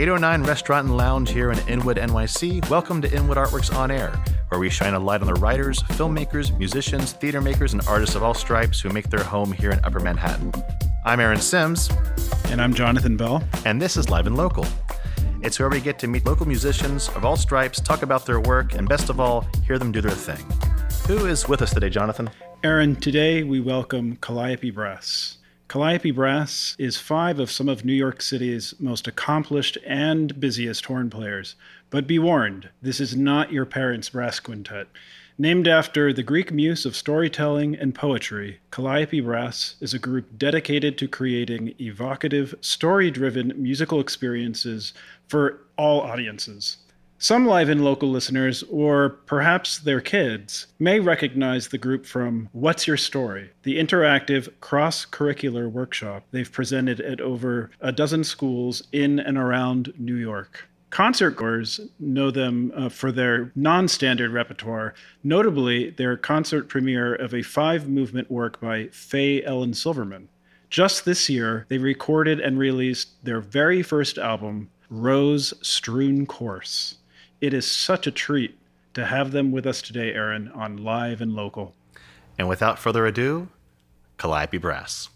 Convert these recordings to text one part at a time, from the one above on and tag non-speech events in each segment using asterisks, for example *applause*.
809 Restaurant and Lounge here in Inwood, NYC. Welcome to Inwood Artworks On Air, where we shine a light on the writers, filmmakers, musicians, theater makers, and artists of all stripes who make their home here in Upper Manhattan. I'm Aaron Sims. And I'm Jonathan Bell. And this is Live and Local. It's where we get to meet local musicians of all stripes, talk about their work, and best of all, hear them do their thing. Who is with us today, Jonathan? Aaron, today we welcome Calliope Brass. Calliope Brass is five of some of New York City's most accomplished and busiest horn players. But be warned, this is not your parents' brass quintet. Named after the Greek muse of storytelling and poetry, Calliope Brass is a group dedicated to creating evocative, story driven musical experiences for all audiences. Some live and local listeners, or perhaps their kids, may recognize the group from What's Your Story, the interactive cross curricular workshop they've presented at over a dozen schools in and around New York. Concert goers know them uh, for their non standard repertoire, notably their concert premiere of a five movement work by Faye Ellen Silverman. Just this year, they recorded and released their very first album, Rose Strewn Course. It is such a treat to have them with us today, Aaron, on Live and Local. And without further ado, Calliope Brass.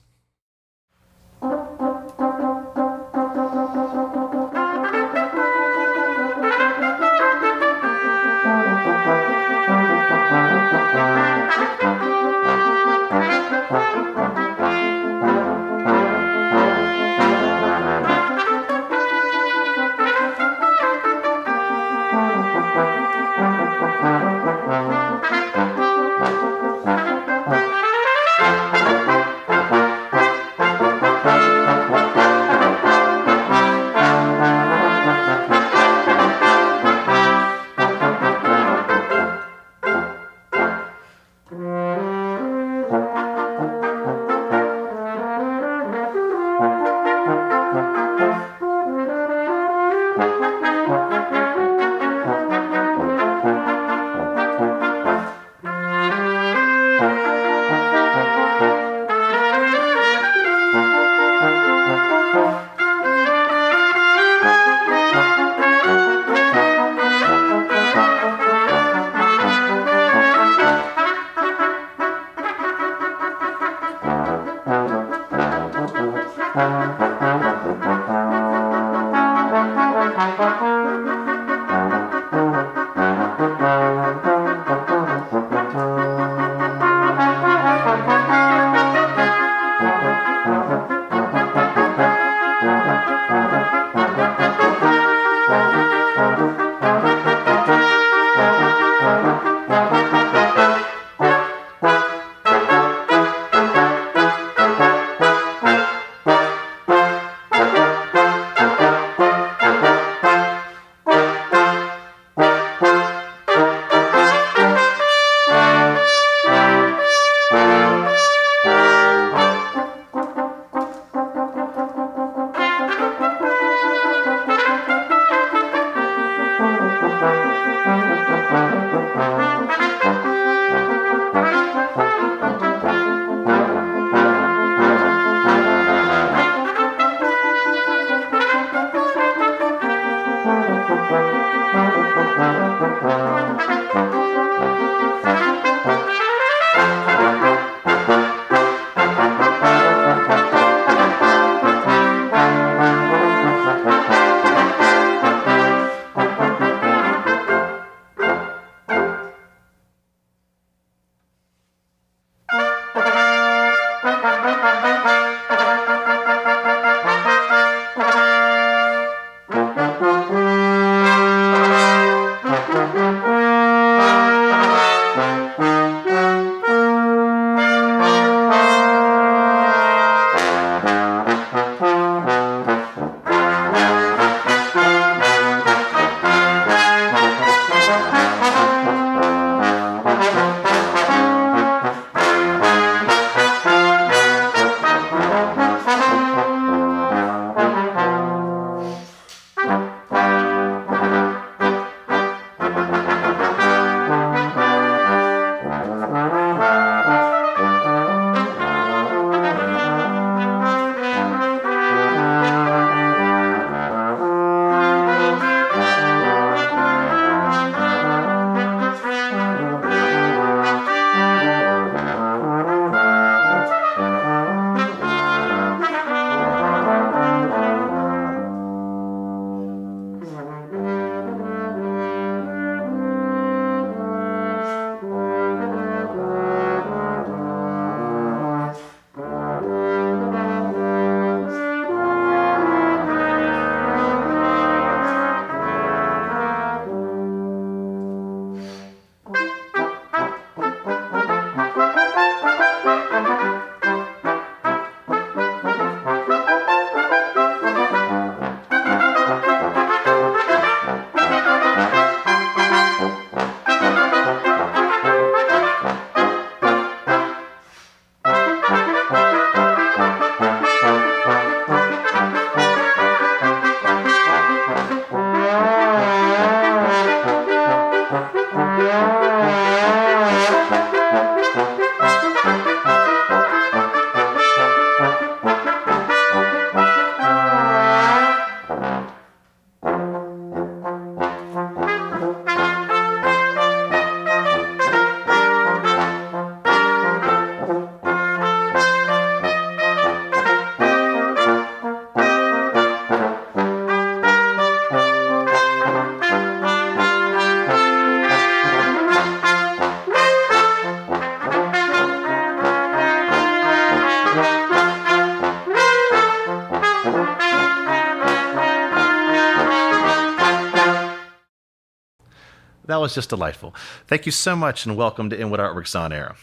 That was just delightful. Thank you so much and welcome to Inwood Artworks On Air.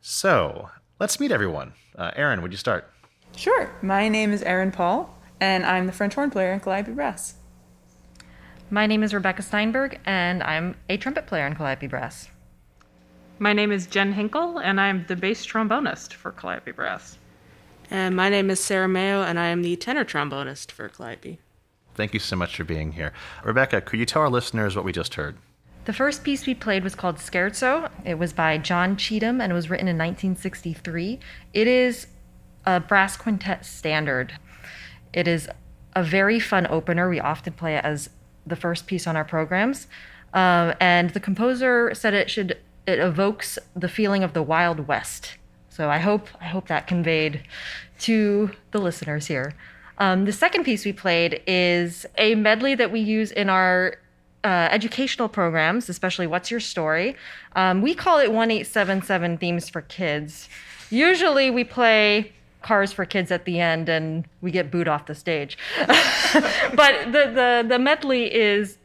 So let's meet everyone. Uh, Aaron, would you start? Sure. My name is Aaron Paul, and I'm the French horn player in Calliope Brass. My name is Rebecca Steinberg, and I'm a trumpet player in Calliope Brass. My name is Jen Hinkle, and I'm the bass trombonist for Calliope Brass. And my name is Sarah Mayo, and I am the tenor trombonist for Calliope. Thank you so much for being here. Rebecca, could you tell our listeners what we just heard? The first piece we played was called Scherzo. It was by John Cheetham and it was written in 1963. It is a brass quintet standard. It is a very fun opener. We often play it as the first piece on our programs. Um, and the composer said it should it evokes the feeling of the Wild West. So I hope I hope that conveyed to the listeners here. Um, the second piece we played is a medley that we use in our uh, educational programs, especially What's Your Story. Um, we call it 1877 Themes for Kids. Usually we play Cars for Kids at the end and we get booed off the stage. *laughs* but the, the, the medley is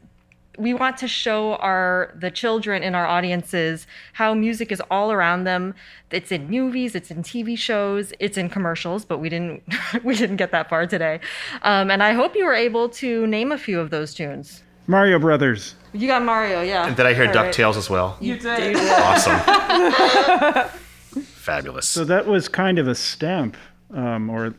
we want to show our the children in our audiences how music is all around them it's in movies it's in tv shows it's in commercials but we didn't *laughs* we didn't get that far today um, and i hope you were able to name a few of those tunes Mario Brothers. you got mario yeah And did I hear All right. DuckTales as well? You did. *laughs* Awesome. *laughs* Fabulous. So that was kind of a stamp um, or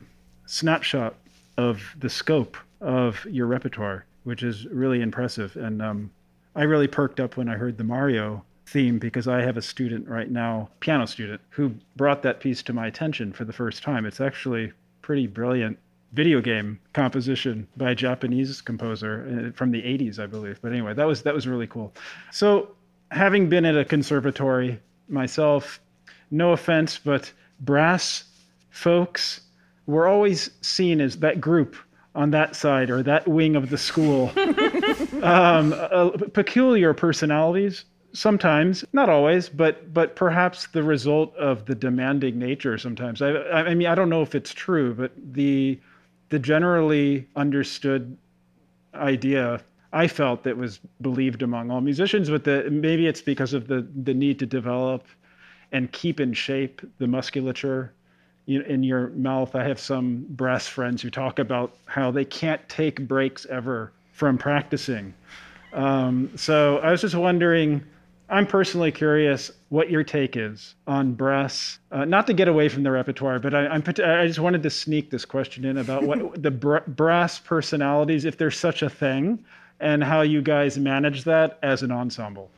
snapshot of the scope of your repertoire, which is really impressive. And um, I really perked up when I heard the Mario theme because I have a student right now, piano student, who brought that piece to my attention for the first time. It's actually pretty brilliant video game composition by a Japanese composer uh, from the 80s, I believe. But anyway, that was that was really cool. So, having been at a conservatory myself, no offense, but brass folks were always seen as that group on that side or that wing of the school. *laughs* um, uh, peculiar personalities, sometimes, not always, but but perhaps the result of the demanding nature. Sometimes, I, I mean, I don't know if it's true, but the the generally understood idea I felt that was believed among all musicians, but the, maybe it's because of the the need to develop and keep in shape the musculature in your mouth. I have some brass friends who talk about how they can't take breaks ever from practicing. Um, so I was just wondering. I'm personally curious what your take is on brass. Uh, not to get away from the repertoire, but I, I'm I just wanted to sneak this question in about what *laughs* the br- brass personalities, if there's such a thing, and how you guys manage that as an ensemble.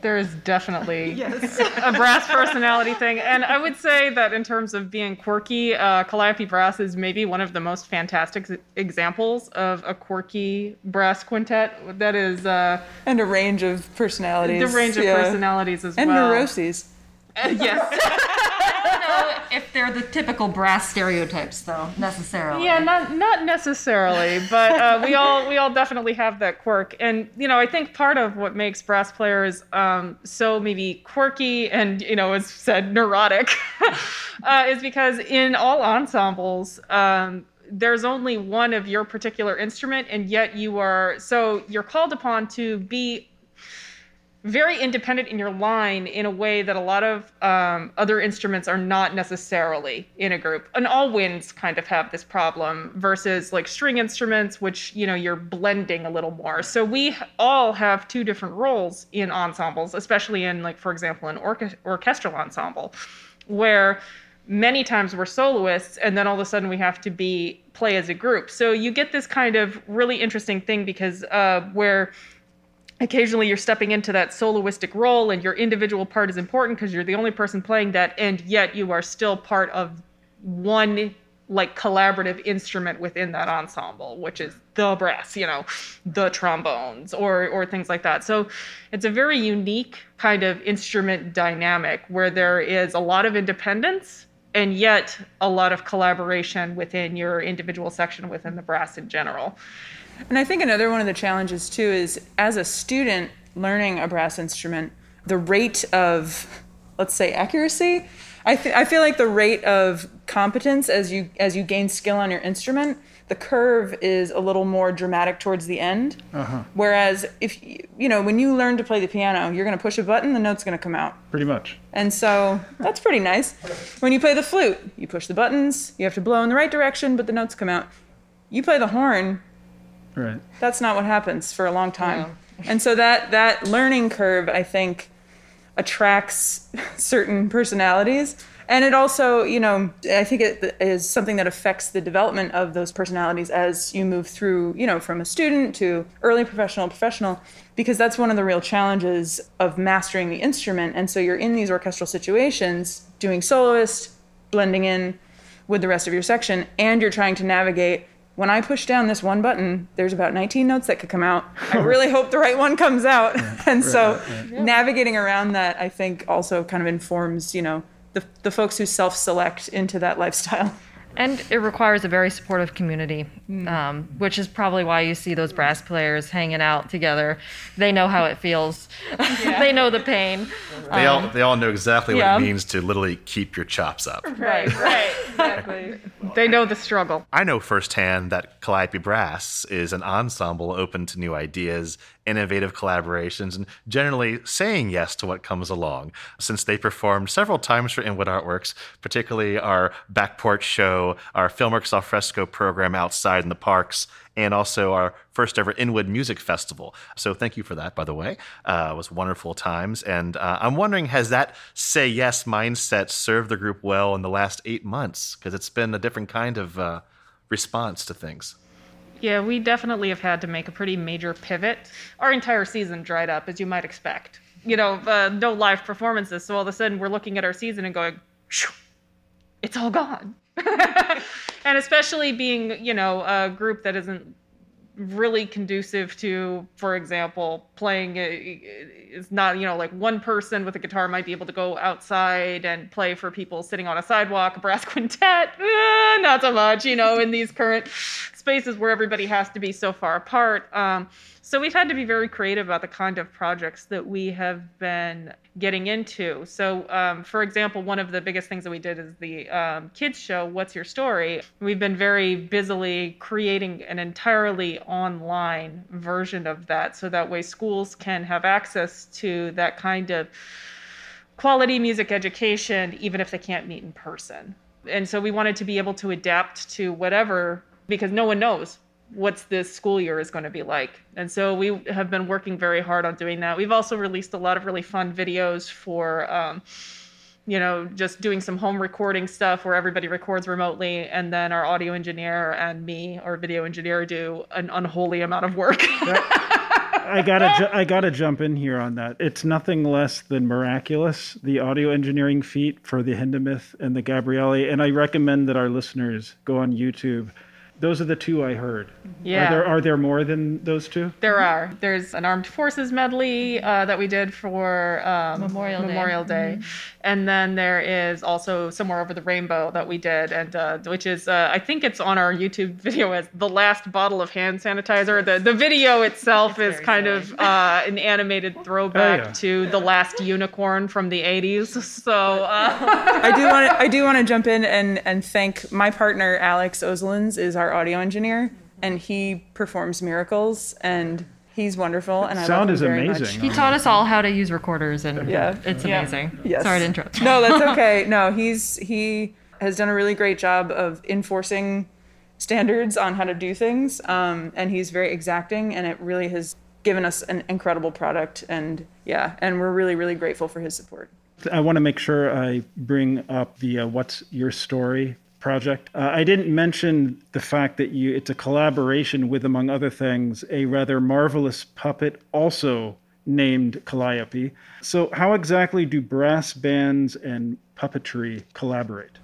There is definitely *laughs* a brass personality thing. And I would say that in terms of being quirky, uh, Calliope Brass is maybe one of the most fantastic examples of a quirky brass quintet that is uh, And a range of personalities. the range of yeah. personalities as And well. neuroses. yes. *laughs* *laughs* if they're the typical brass stereotypes though necessarily Yeah, not not necessarily, but uh, we all we all definitely have that quirk, and you know I think part of what makes brass players um, so maybe quirky and you know as said neurotic *laughs* uh, is because in all ensembles. Um, there's only one of your particular instrument, and yet you are so you're called upon to be very independent in your line in a way that a lot of um, other instruments are not necessarily in a group. And all winds kind of have this problem versus like string instruments, which you know you're blending a little more. So we all have two different roles in ensembles, especially in like for example an orche- orchestral ensemble, where many times we're soloists and then all of a sudden we have to be play as a group. So you get this kind of really interesting thing because uh, where occasionally you're stepping into that soloistic role and your individual part is important because you're the only person playing that and yet you are still part of one like collaborative instrument within that ensemble which is the brass you know the trombones or or things like that. So it's a very unique kind of instrument dynamic where there is a lot of independence and yet a lot of collaboration within your individual section within the brass in general And I think another one of the challenges too is as a student learning a brass instrument, the rate of, let's say, accuracy. I th- I feel like the rate of competence as you as you gain skill on your instrument, the curve is a little more dramatic towards the end. Uh-huh. Whereas if you know when you learn to play the piano, you're going to push a button, the note's going to come out. Pretty much. And so that's pretty nice. When you play the flute, you push the buttons, you have to blow in the right direction, but the notes come out. You play the horn, Right. that's not what happens for a long time. And so that that learning curve, I think, attracts certain personalities. And it also, you know, I think it is something that affects the development of those personalities as you move through, you know, from a student to early professional, professional, because that's one of the real challenges of mastering the instrument. And so you're in these orchestral situations doing soloist, blending in with the rest of your section, and you're trying to navigate. When I push down this one button, there's about 19 notes that could come out. I *laughs* really hope the right one comes out. *laughs* and so navigating around that, I think, also kind of informs, you know, the, the folks who self-select into that lifestyle. And it requires a very supportive community, um, which is probably why you see those brass players hanging out together. They know how it feels. *laughs* they know the pain. They all they all know exactly what it means to literally keep your chops up. Right, right, exactly. *laughs* they know the struggle. I know firsthand that Calliope Brass is an ensemble open to new ideas, innovative collaborations, and generally saying yes to what comes along. Since they performed several times for Inwood Artworks, particularly our back porch show, our Filmworks al fresco program outside in the parks, and also our first ever Inwood Music Festival. So thank you for that, by the way. Uh, it was wonderful times. And uh, I'm wondering, has that say yes mindset served the group well in the last eight months? Because it's been a different kind of uh, response to things. Yeah, we definitely have had to make a pretty major pivot. Our entire season dried up, as you might expect. You know, uh, no live performances. So all of a sudden, we're looking at our season and going, "Phew, it's all gone. *laughs* and especially being, you know, a group that isn't really conducive to, for example, playing is not, you know, like one person with a guitar might be able to go outside and play for people sitting on a sidewalk, a brass *laughs* quintet, eh, not so much, you know, in these current spaces where everybody has to be so far apart. Um, so we've had to be very creative about the kind of projects that we have been getting into. So, um, for example, one of the biggest things that we did is the um, kids show, What's Your Story? We've been very busily creating an entirely online version of that so that way schools can have access to that kind of quality music education even if they can't meet in person. And so we wanted to be able to adapt to whatever because no one knows what's this school year is going to be like. And so we have been working very hard on doing that. We've also released a lot of really fun videos for, um, you know, just doing some home recording stuff where everybody records remotely, and then our audio engineer and me, our video engineer, do an unholy amount of work. I gotta, ju- I gotta jump in here on that. It's nothing less than miraculous. The audio engineering feat for the Hindemith and the Gabrieli, and I recommend that our listeners go on YouTube. Those are the two I heard. Yeah. Are there are there more than those two? There are. There's an armed forces medley uh, that we did for um, Memorial Day. Memorial Day, and then there is also somewhere over the rainbow that we did, and uh, which is uh, I think it's on our YouTube video as the last bottle of hand sanitizer. The the video itself is very kind of uh, an animated throwback Oh, yeah. to the last unicorn from the 80s. So uh, *laughs* I do want to I do want to jump in and and thank my partner Alex Ozelins is our audio engineer and he performs miracles and he's wonderful and I Sound love him is very amazing. He taught us all how to use recorders, and Yeah. it's Yeah. amazing. Yes. Sorry to interrupt. No, that's *laughs* okay. No, he's he has done a really great job of enforcing standards on how to do things, um, and he's very exacting, and it really has given us an incredible product. And yeah, and we're really really grateful for his support. I want to make sure I bring up the uh, "What's Your Story" project. Uh, I didn't mention the fact that you it's a collaboration with, among other things, a rather marvelous puppet also named Calliope. So, how exactly do brass bands and puppetry collaborate?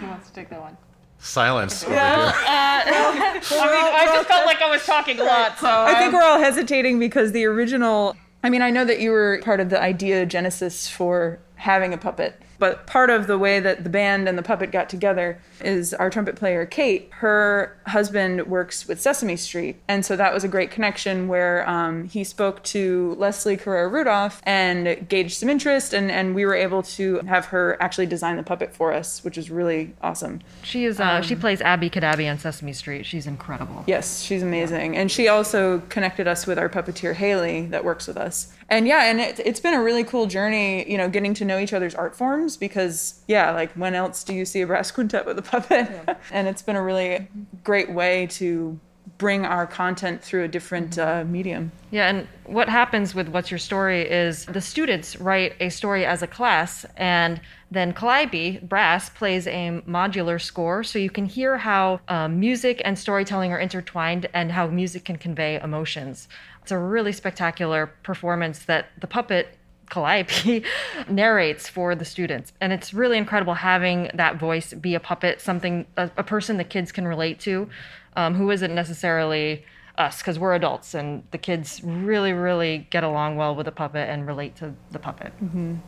who wants to take that one? Silence. over here. *laughs* I mean, I just felt like I was talking a lot, so I think um, we're all hesitating because the original. I mean, I know that you were part of the idea genesis for having a puppet, But part of the way that the band and the puppet got together is our trumpet player, Kate. Her husband works with Sesame Street. And so that was a great connection where um, he spoke to Leslie Carrara Rudolph and gauged some interest. And, and we were able to have her actually design the puppet for us, which was really awesome. She is. Uh, she plays Abby Cadabby on Sesame Street. She's incredible. Yes, she's amazing. And she also connected us with our puppeteer, Haley, that works with us. And yeah, and it, it's been a really cool journey, you know, getting to know each other's art forms because, yeah, like when else do you see a brass *laughs* quintet with a puppet? and it's been a really great way to bring our content through a different uh, medium. Yeah, and what happens with What's Your Story is the students write a story as a class, and then Calliope Brass plays a modular score, so you can hear how um, music and storytelling are intertwined and how music can convey emotions. It's a really spectacular performance that the puppet Calliope *laughs* narrates for the students. And it's really incredible having that voice be a puppet, something, a, a person the kids can relate to, um, who isn't necessarily us, because we're adults and the kids really, really get along well with the puppet and relate to the puppet.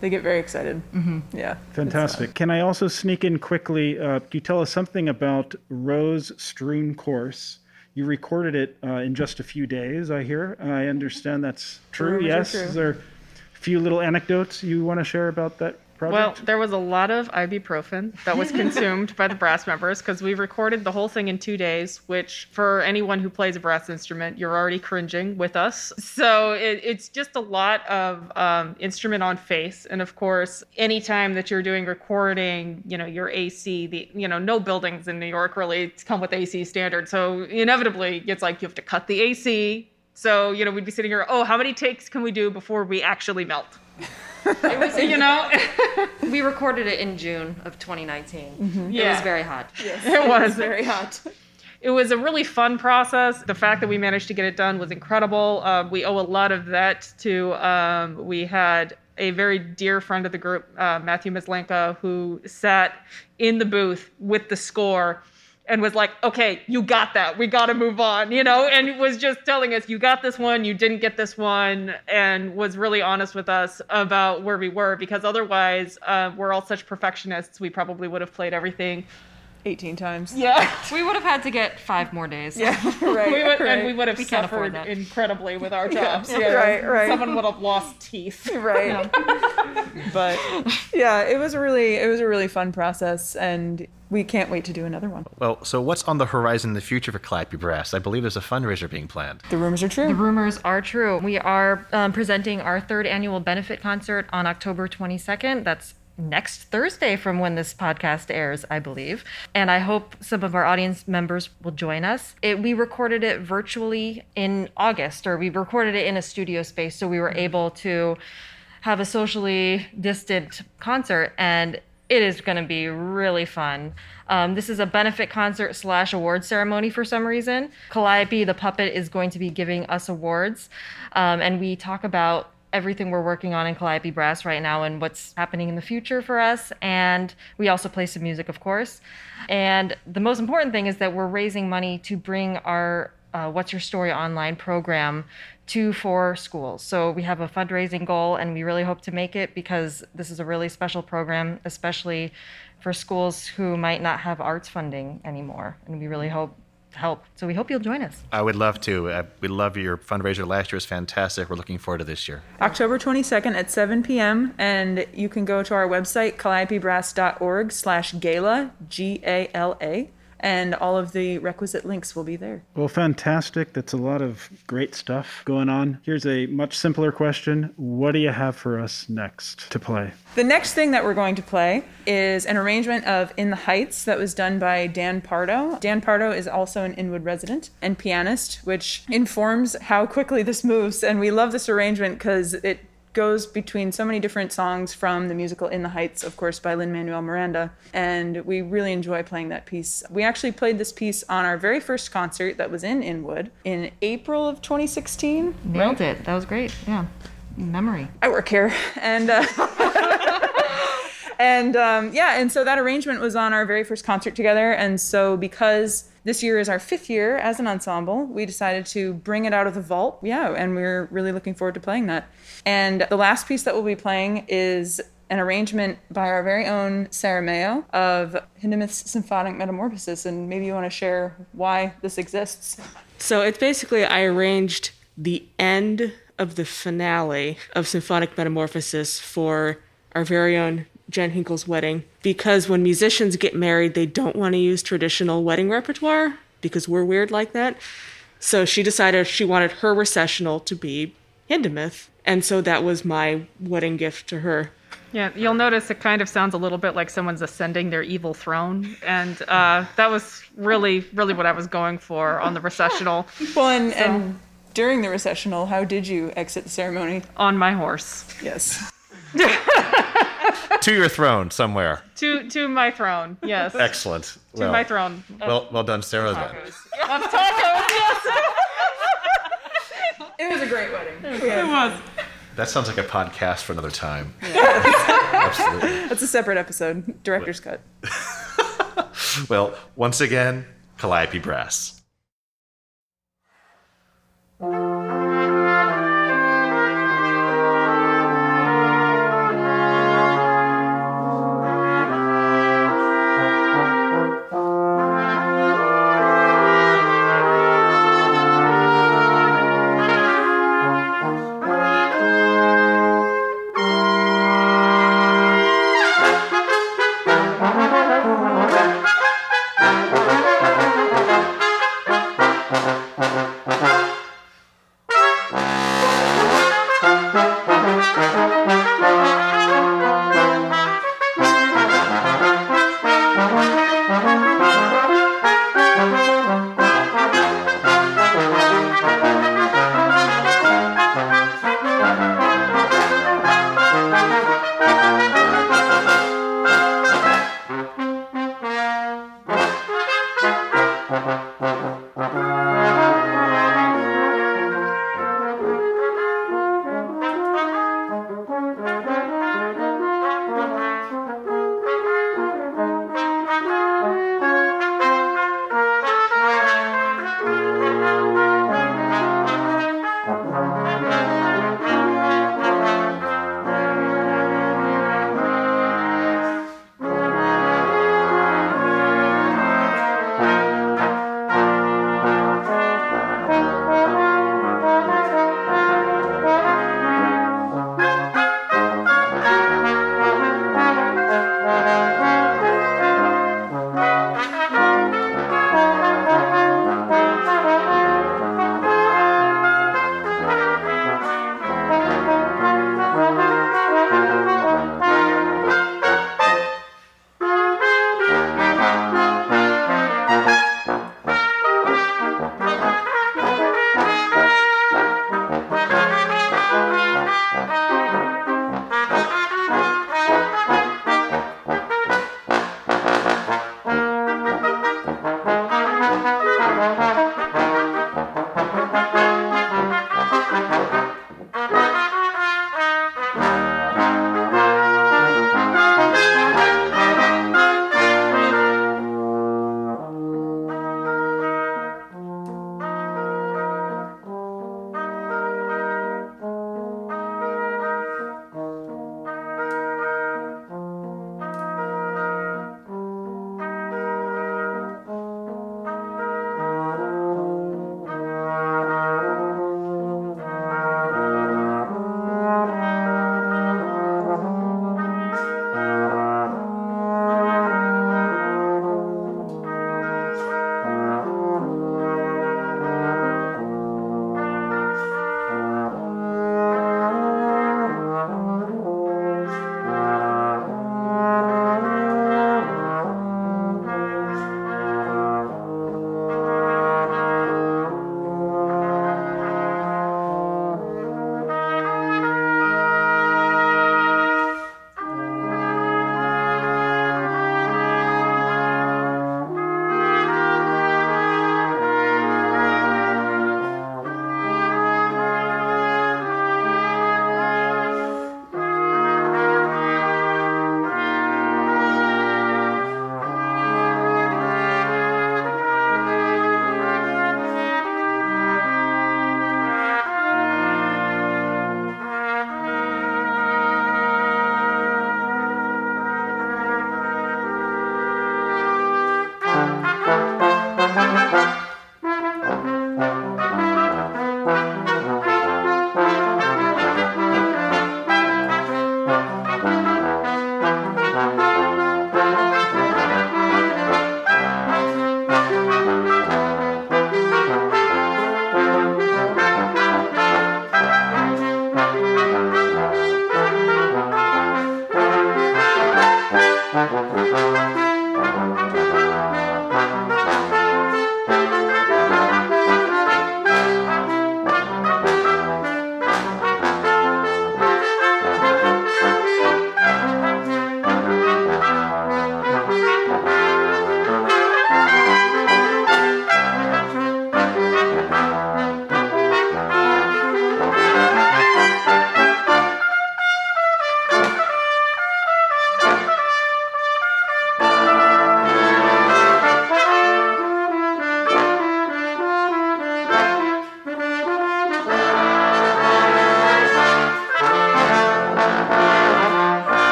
They get very excited. Mm-hmm. Yeah. Fantastic. Can I also sneak in quickly? Uh, can you tell us something about Rose Strewn Course? You recorded it uh, in just a few days, I hear. I understand that's true. rumors Yes. true. Is there a few little anecdotes you want to share about that Well, there was a lot of ibuprofen that was *laughs* consumed by the brass members because we recorded the whole thing in two days, which for anyone who plays a brass instrument, you're already cringing with us. So it, it's just a lot of um, instrument on face. And of course, anytime that you're doing recording, you know, your AC, the, you know, no buildings in New York really come with AC standards. So inevitably, it's like you have to cut the AC. So, you know, we'd be sitting here, oh, how many takes can we do before we actually melt? *laughs* It was, *laughs* You know? *laughs* we recorded it in June of 2019. It was very hot. it was. Very hot. It was a really fun process. The fact that we managed to get it done was incredible. Uh, we owe a lot of that to, um, we had a very dear friend of the group, uh, Matthew Mislenka, who sat in the booth with the score and was like, okay, you got that. We got to move on, you know, and was just telling us, you got this one, you didn't get this one, and was really honest with us about where we were because otherwise, uh, we're all such perfectionists. We probably would have played everything. 18 times. Yeah. *laughs* We would have had to get five more days. Yeah, *laughs* right. we would, right. and we would have We suffered incredibly with our *laughs* Yeah, jobs. right, right. Someone would have lost teeth. right but yeah it was a really it was a really fun process and we can't wait to do another one Well, so what's on the horizon in the future for Calliope Brass? I believe there's a fundraiser being planned. the rumors are true The rumors are true. We are um, presenting our third annual benefit concert on October 22nd. That's next Thursday from when this podcast airs, I believe. And I hope some of our audience members will join us. It, we recorded it virtually in August, or we recorded it in a studio space, so we were able to have a socially distant concert and it is going to be really fun. Um, this is a benefit concert slash award ceremony for some reason. Calliope, the puppet, is going to be giving us awards, um, and we talk about everything we're working on in Calliope Brass right now and what's happening in the future for us. And we also play some music, of course. And the most important thing is that we're raising money to bring our uh, What's Your Story online program to four schools. So we have a fundraising goal, and we really hope to make it because this is a really special program, especially for schools who might not have arts funding anymore. And we really hope help. So we hope you'll join us. I would love to. Uh, we love your fundraiser last year was fantastic. We're looking forward to this year. october 22nd at 7 p.m and you can go to our website calliopebrass.org slash gala g-a-l-a and all of the requisite links will be there Well, fantastic. That's a lot of great stuff going on. Here's a much simpler question What do you have for us next to play? The next thing that we're going to play is an arrangement of In the Heights that was done by Dan Pardo. Dan Pardo is also an Inwood resident and pianist, which informs how quickly this moves. And we love this arrangement because it goes between so many different songs from the musical In the Heights, of course, by Lin Manuel Miranda. And we really enjoy playing that piece. We actually played this piece on our very first concert that was in Inwood in April of 2016. Nailed it. That was great. Yeah. Memory. I work here, and uh, *laughs* and um, yeah, and so that arrangement was on our very first concert together. And so because this year is our fifth year as an ensemble, we decided to bring it out of the vault. Yeah, and we're really looking forward to playing that. And the last piece that we'll be playing is an arrangement by our very own Sarah Mayo of Hindemith's Symphonic Metamorphosis. And maybe you want to share why this exists. So it's basically I arranged the end of the finale of Symphonic Metamorphosis for our very own Jen Hinkle's wedding because when musicians get married, they don't want to use traditional wedding repertoire because we're weird like that. So she decided she wanted her recessional to be Hindemith. And so that was my wedding gift to her. Yeah, you'll notice it kind of sounds a little bit like someone's ascending their evil throne, and uh, that was really, really what I was going for on the recessional. *laughs* Well, and, so. and during the recessional, how did you exit the ceremony? On my horse. Yes. To your throne somewhere. To to my throne. Yes. Excellent. To well, my throne. Well, well done, Sarah. Then. Of tacos. Yes. it was a great wedding. It was. That sounds like a podcast for another time. Yeah. *laughs* Absolutely. That's a separate episode, director's cut. *laughs* well, once again, Calliope Brass.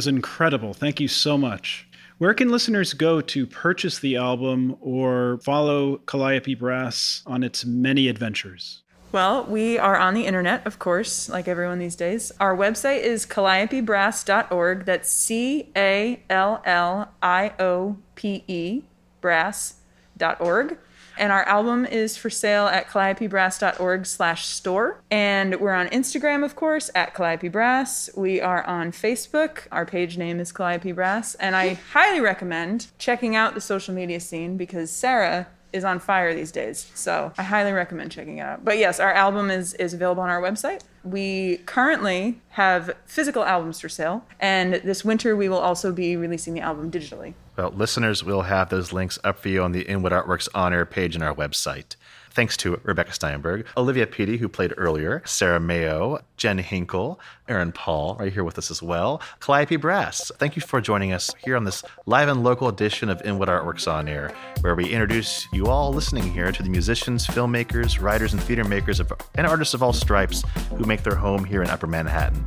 Was incredible. Thank you so much. Where can listeners go to purchase the album or follow Calliope Brass on its many adventures? Well, we are on the internet, of course, like everyone these days. Our website is calliopebrass.org. That's C A L L I O P E brass.org. And our album is for sale at calliopebrass.org slash store. And we're on Instagram, of course, at Calliope Brass. We are on Facebook. Our page name is Calliope Brass. And I highly recommend checking out the social media scene because Sarah is on fire these days. So I highly recommend checking it out. But yes, our album is, is available on our website. We currently have physical albums for sale, and this winter we will also be releasing the album digitally. Well, listeners will have those links up for you on the Inwood Artworks on air page on our website. Thanks to Rebecca Steinberg, Olivia Peaty, who played earlier, Sarah Mayo, Jen Hinkle, Aaron Paul, right here with us as well, Calliope Brass. Thank you for joining us here on this live and local edition of Inwood Artworks on Air, where we introduce you all listening here to the musicians, filmmakers, writers, and theater makers of, and artists of all stripes who make their home here in Upper Manhattan.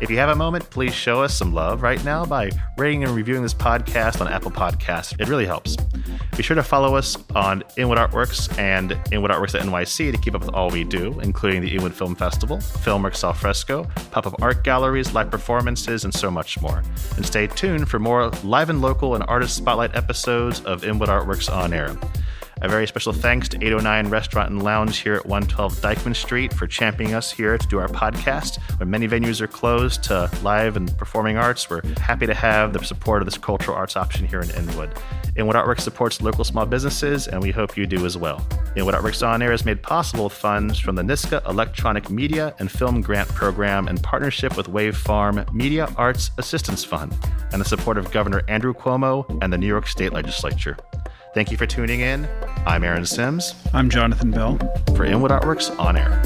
If you have a moment, please show us some love right now by rating and reviewing this podcast on Apple Podcasts. It really helps. Be sure to follow us on Inwood Artworks and Inwood Artworks at NYC to keep up with all we do, including the Inwood Film Festival, Filmworks Al Fresco, pop up art galleries, live performances, and so much more. And stay tuned for more live and local and artist spotlight episodes of Inwood Artworks on air. A very special thanks to 809 Restaurant and Lounge here at 112 Dyckman Street for championing us here to do our podcast. When many venues are closed to live and performing arts, we're happy to have the support of this cultural arts option here in Inwood. Inwood Artworks supports local small businesses, and we hope you do as well. Inwood Artworks On Air is made possible with funds from the NYSCA Electronic Media and Film Grant Program in partnership with Wave Farm Media Arts Assistance Fund and the support of Governor Andrew Cuomo and the New York State Legislature. Thank you for tuning in. I'm Aaron Sims. I'm Jonathan Bell. For Inwood Artworks On Air.